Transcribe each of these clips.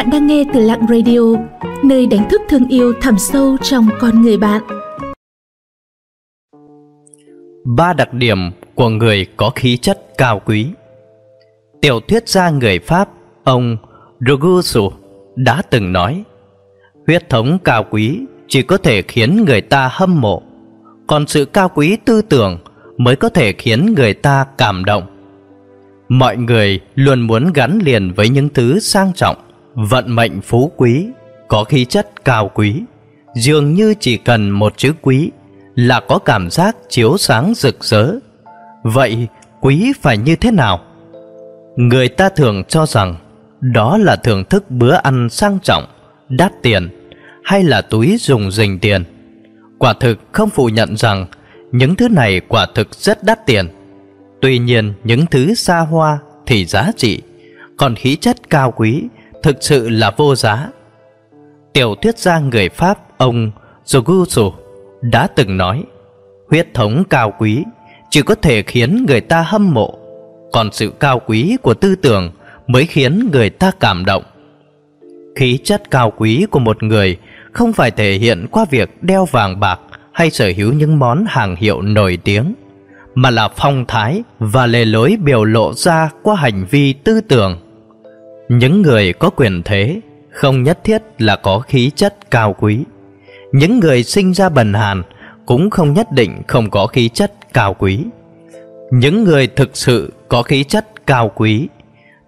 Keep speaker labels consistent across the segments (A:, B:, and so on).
A: Bạn đang nghe từ Lặng Radio, nơi đánh thức thương yêu thẳm sâu trong con người bạn.
B: Ba đặc điểm của người có khí chất cao quý. Tiểu thuyết gia người Pháp, ông Rogusu đã từng nói Huyết thống cao quý chỉ có thể khiến người ta hâm mộ Còn sự cao quý tư tưởng mới có thể khiến người ta cảm động. Mọi người luôn muốn gắn liền với những thứ sang trọng. Vận mệnh phú quý, Có khí chất cao quý. Dường như chỉ cần một chữ quý Là có cảm giác chiếu sáng rực rỡ. Vậy quý phải như thế nào? Người ta thường cho rằng Đó là thưởng thức bữa ăn sang trọng, Đắt tiền, Hay là túi dùng dình tiền. Quả thực không phủ nhận rằng Những thứ này quả thực rất đắt tiền. Tuy nhiên những thứ xa hoa thì giá trị, Còn khí chất cao quý thực sự là vô giá. Tiểu thuyết gia người Pháp ông Zogusu đã từng nói huyết thống cao quý chỉ có thể khiến người ta hâm mộ, còn sự cao quý của tư tưởng mới khiến người ta cảm động. Khí chất cao quý của một người không phải thể hiện qua việc đeo vàng bạc hay sở hữu những món hàng hiệu nổi tiếng, mà là phong thái và lề lối biểu lộ ra qua hành vi tư tưởng những người có quyền thế không nhất thiết là có khí chất cao quý. Những người sinh ra bần hàn cũng không nhất định không có khí chất cao quý. Những người thực sự có khí chất cao quý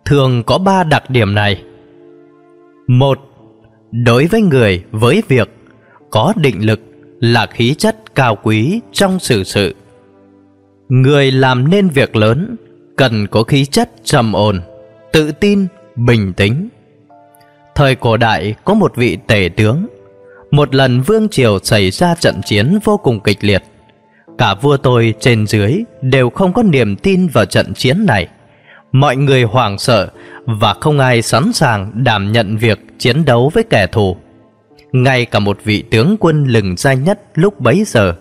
B: thường có ba đặc điểm này. Một, đối với người với việc có định lực là khí chất cao quý trong sự sự. Người làm nên việc lớn cần có khí chất trầm ổn, tự tin bình tĩnh. Thời cổ đại có một vị tể tướng. Một lần vương triều xảy ra trận chiến vô cùng kịch liệt. Cả vua tôi trên dưới đều không có niềm tin vào trận chiến này. Mọi người hoảng sợ và không ai sẵn sàng đảm nhận việc chiến đấu với kẻ thù. Ngay cả một vị tướng quân lừng danh nhất lúc bấy giờ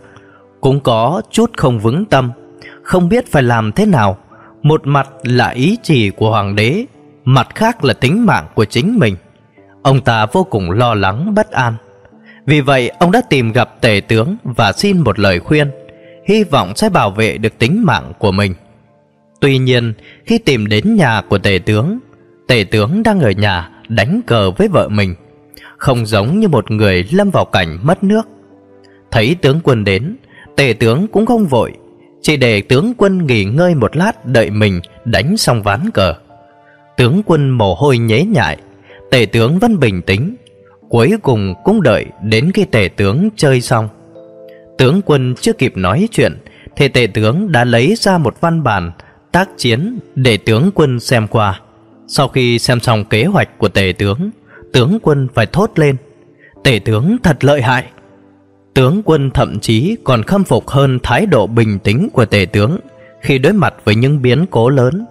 B: cũng có chút không vững tâm, không biết phải làm thế nào. Một mặt là ý chỉ của hoàng đế mặt khác là tính mạng của chính mình. Ông ta vô cùng lo lắng bất an. Vì vậy, ông đã tìm gặp tể tướng và xin một lời khuyên, hy vọng sẽ bảo vệ được tính mạng của mình. Tuy nhiên, khi tìm đến nhà của tể tướng, tể tướng đang ở nhà đánh cờ với vợ mình, không giống như một người lâm vào cảnh mất nước. Thấy tướng quân đến, tể tướng cũng không vội, chỉ để tướng quân nghỉ ngơi một lát đợi mình đánh xong ván cờ. Tướng quân mồ hôi nhễ nhại, Tể tướng vẫn bình tĩnh Cuối cùng cũng đợi đến khi tể tướng chơi xong. Tướng quân chưa kịp nói chuyện, Thì tể tướng đã lấy ra một văn bản Tác chiến để tướng quân xem qua. Sau khi xem xong kế hoạch của tể tướng Tướng quân phải thốt lên, Tể tướng thật lợi hại. Tướng quân thậm chí còn khâm phục hơn thái độ bình tĩnh của tể tướng Khi đối mặt với những biến cố lớn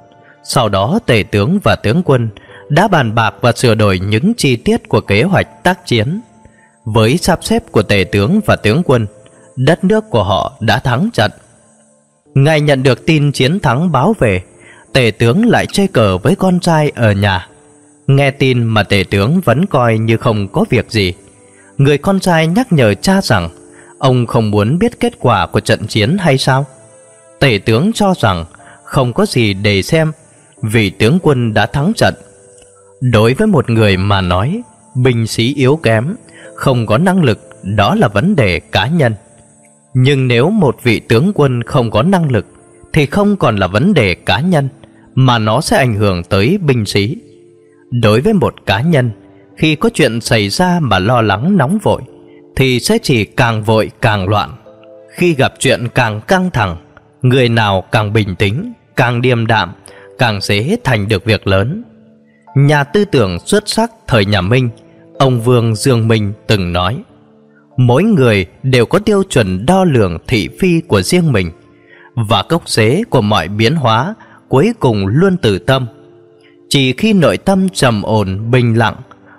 B: sau đó tể tướng và tướng quân đã bàn bạc và sửa đổi những chi tiết của kế hoạch tác chiến. Với sắp xếp của tể tướng và tướng quân, đất nước của họ đã thắng trận. Ngài nhận được tin chiến thắng báo về, tể tướng lại chơi cờ với con trai ở nhà. Nghe tin mà tể tướng vẫn coi như không có việc gì. Người con trai nhắc nhở cha rằng ông không muốn biết kết quả của trận chiến hay sao? Tể tướng cho rằng không có gì để xem vì tướng quân đã thắng trận. Đối với một người mà nói, binh sĩ yếu kém, không có năng lực, đó là vấn đề cá nhân. Nhưng nếu một vị tướng quân không có năng lực, thì không còn là vấn đề cá nhân, mà nó sẽ ảnh hưởng tới binh sĩ. Đối với một cá nhân, khi có chuyện xảy ra mà lo lắng nóng vội, thì sẽ chỉ càng vội càng loạn. Khi gặp chuyện càng căng thẳng, người nào càng bình tĩnh, càng điềm đạm càng dễ thành được việc lớn. Nhà tư tưởng xuất sắc thời nhà Minh, ông Vương Dương Minh từng nói Mỗi người đều có tiêu chuẩn đo lường thị phi của riêng mình Và gốc rễ của mọi biến hóa cuối cùng luôn từ tâm. Chỉ khi nội tâm trầm ổn, bình lặng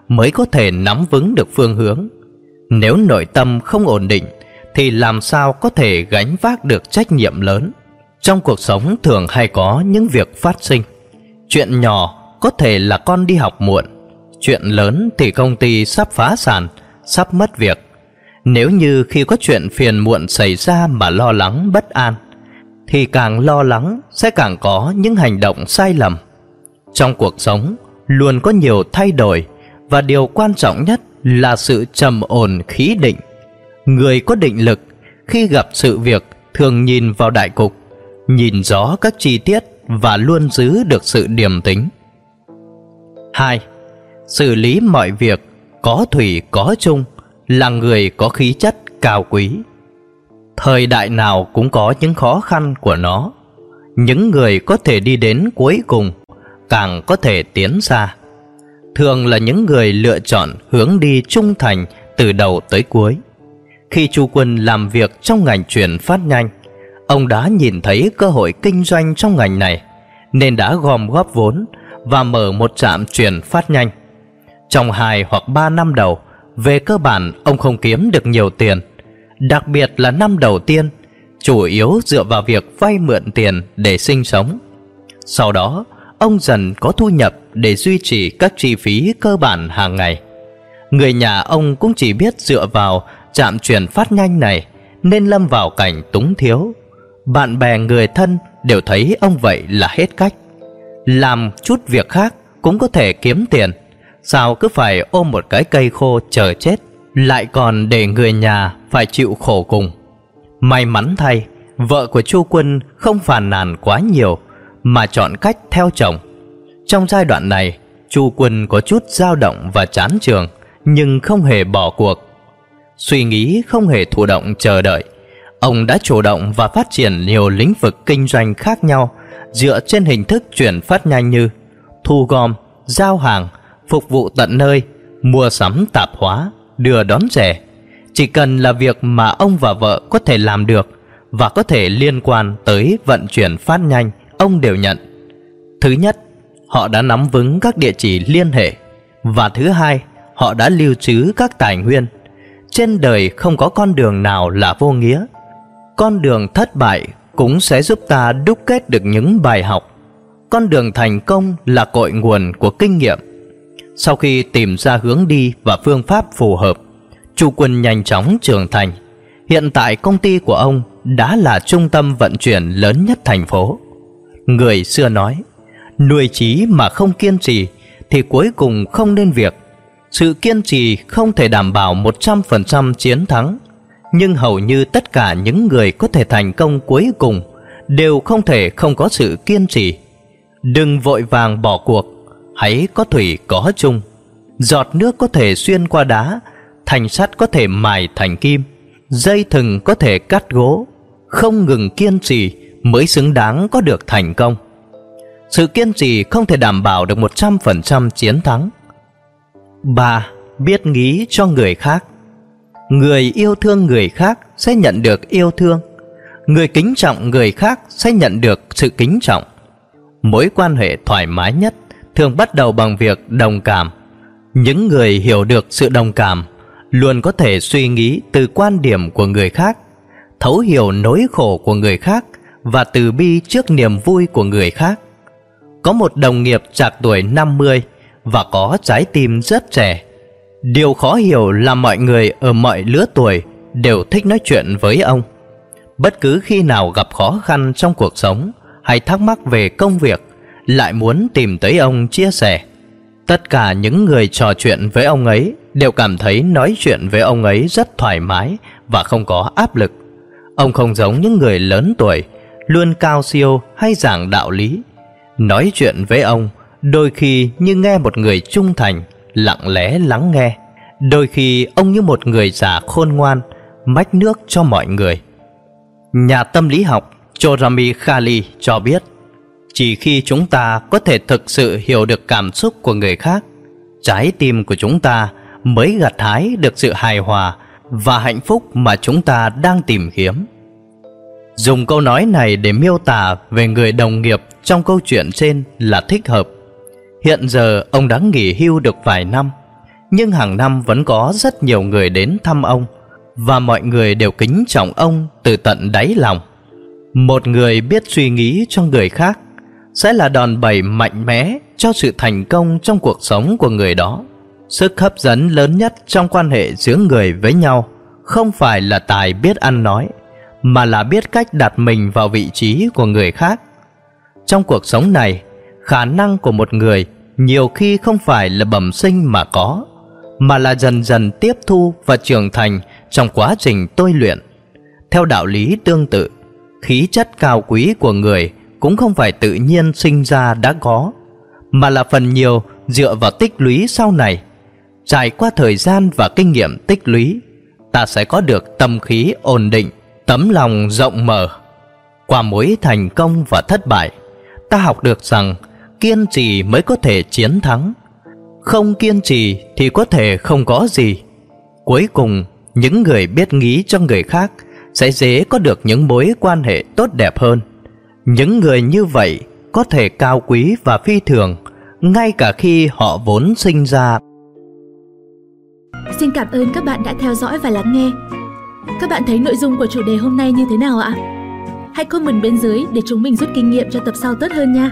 B: mới có thể nắm vững được phương hướng. Nếu nội tâm không ổn định thì làm sao có thể gánh vác được trách nhiệm lớn? Trong cuộc sống thường hay có những việc phát sinh Chuyện nhỏ có thể là con đi học muộn Chuyện lớn thì công ty sắp phá sản, sắp mất việc. Nếu như khi có chuyện phiền muộn xảy ra mà lo lắng bất an, thì càng lo lắng sẽ càng có những hành động sai lầm. Trong cuộc sống luôn có nhiều thay đổi và điều quan trọng nhất là sự trầm ổn khí định. Người có định lực khi gặp sự việc thường nhìn vào đại cục, nhìn rõ các chi tiết và luôn giữ được sự điềm tĩnh. 2. Xử lý mọi việc có thủy có chung là người có khí chất cao quý. Thời đại nào cũng có những khó khăn của nó. Những người có thể đi đến cuối cùng càng có thể tiến xa. Thường là những người lựa chọn hướng đi trung thành từ đầu tới cuối. Khi Chu Quân làm việc trong ngành truyền phát nhanh, ông đã nhìn thấy cơ hội kinh doanh trong ngành này, nên đã gom góp vốn và mở một trạm truyền phát nhanh. Trong 2 hoặc 3 năm đầu, về cơ bản ông không kiếm được nhiều tiền, đặc biệt là năm đầu tiên, chủ yếu dựa vào việc vay mượn tiền để sinh sống. Sau đó, ông dần có thu nhập để duy trì các chi phí cơ bản hàng ngày. Người nhà ông cũng chỉ biết dựa vào trạm chuyển phát nhanh này nên lâm vào cảnh túng thiếu. Bạn bè người thân đều thấy ông vậy là hết cách. Làm chút việc khác cũng có thể kiếm tiền. Sao cứ phải ôm một cái cây khô chờ chết, lại còn để người nhà phải chịu khổ cùng. May mắn thay, vợ của Chu Quân không phàn nàn quá nhiều mà chọn cách theo chồng. Trong giai đoạn này, Chu Quân có chút dao động và chán trường, nhưng không hề bỏ cuộc. Suy nghĩ không hề thụ động chờ đợi. Ông đã chủ động và phát triển nhiều lĩnh vực kinh doanh khác nhau dựa trên hình thức chuyển phát nhanh như thu gom, giao hàng, phục vụ tận nơi, mua sắm tạp hóa, đưa đón rẻ. Chỉ cần là việc mà ông và vợ có thể làm được và có thể liên quan tới vận chuyển phát nhanh, ông đều nhận. Thứ nhất, họ đã nắm vững các địa chỉ liên hệ và thứ hai, họ đã lưu trữ các tài nguyên. Trên đời không có con đường nào là vô nghĩa. Con đường thất bại cũng sẽ giúp ta đúc kết được những bài học. Con đường thành công là cội nguồn của kinh nghiệm. Sau khi tìm ra hướng đi và phương pháp phù hợp, Chu Quân nhanh chóng trưởng thành. Hiện tại công ty của ông đã là trung tâm vận chuyển lớn nhất thành phố. Người xưa nói, nuôi trí mà không kiên trì thì cuối cùng không nên việc. Sự kiên trì không thể đảm bảo 100% chiến thắng, nhưng hầu như tất cả những người có thể thành công cuối cùng đều không thể không có sự kiên trì. Đừng vội vàng bỏ cuộc, hãy có thủy có chung. Giọt nước có thể xuyên qua đá, thành sắt có thể mài thành kim, dây thừng có thể cắt gỗ. Không ngừng kiên trì mới xứng đáng có được thành công. Sự kiên trì không thể đảm bảo được 100% chiến thắng. 3. Biết nghĩ cho người khác Người yêu thương người khác sẽ nhận được yêu thương. Người kính trọng người khác sẽ nhận được sự kính trọng. Mối quan hệ thoải mái nhất thường bắt đầu bằng việc đồng cảm. Những người hiểu được sự đồng cảm Luôn có thể suy nghĩ từ quan điểm của người khác, Thấu hiểu nỗi khổ của người khác Và từ bi trước niềm vui của người khác. Có một đồng nghiệp trạc tuổi 50 Và có trái tim rất trẻ. Điều khó hiểu là mọi người ở mọi lứa tuổi đều thích nói chuyện với ông. Bất cứ khi nào gặp khó khăn trong cuộc sống hay thắc mắc về công việc, lại muốn tìm tới ông chia sẻ. Tất cả những người trò chuyện với ông ấy đều cảm thấy nói chuyện với ông ấy rất thoải mái và không có áp lực. Ông không giống những người lớn tuổi, luôn cao siêu hay giảng đạo lý. Nói chuyện với ông đôi khi như nghe một người trung thành lặng lẽ lắng nghe. Đôi khi ông như một người già khôn ngoan, mách nước cho mọi người. Nhà tâm lý học Chorami Khali cho biết, chỉ khi chúng ta có thể thực sự hiểu được cảm xúc của người khác, trái tim của chúng ta mới gặt hái được sự hài hòa và hạnh phúc mà chúng ta đang tìm kiếm. Dùng câu nói này để miêu tả về người đồng nghiệp trong câu chuyện trên là thích hợp Hiện giờ ông đã nghỉ hưu được vài năm, nhưng hàng năm vẫn có rất nhiều người đến thăm ông và mọi người đều kính trọng ông từ tận đáy lòng. Một người biết suy nghĩ cho người khác sẽ là đòn bẩy mạnh mẽ cho sự thành công trong cuộc sống của người đó. sức hấp dẫn lớn nhất trong quan hệ giữa người với nhau không phải là tài biết ăn nói mà là biết cách đặt mình vào vị trí của người khác trong cuộc sống này khả năng của một người nhiều khi không phải là bẩm sinh mà có, mà là dần dần tiếp thu và trưởng thành trong quá trình tôi luyện. Theo đạo lý tương tự, khí chất cao quý của người cũng không phải tự nhiên sinh ra đã có, mà là phần nhiều dựa vào tích lũy sau này. Trải qua thời gian và kinh nghiệm tích lũy, ta sẽ có được tâm khí ổn định, tấm lòng rộng mở. Qua mỗi thành công và thất bại, ta học được rằng kiên trì mới có thể chiến thắng. Không kiên trì thì có thể không có gì. Cuối cùng, những người biết nghĩ cho người khác sẽ dễ có được những mối quan hệ tốt đẹp hơn. Những người như vậy có thể cao quý và phi thường, ngay cả khi họ vốn sinh ra.
A: Xin cảm ơn các bạn đã theo dõi và lắng nghe. Các bạn thấy nội dung của chủ đề hôm nay như thế nào ạ? Hãy comment bên dưới để chúng mình rút kinh nghiệm cho tập sau tốt hơn nha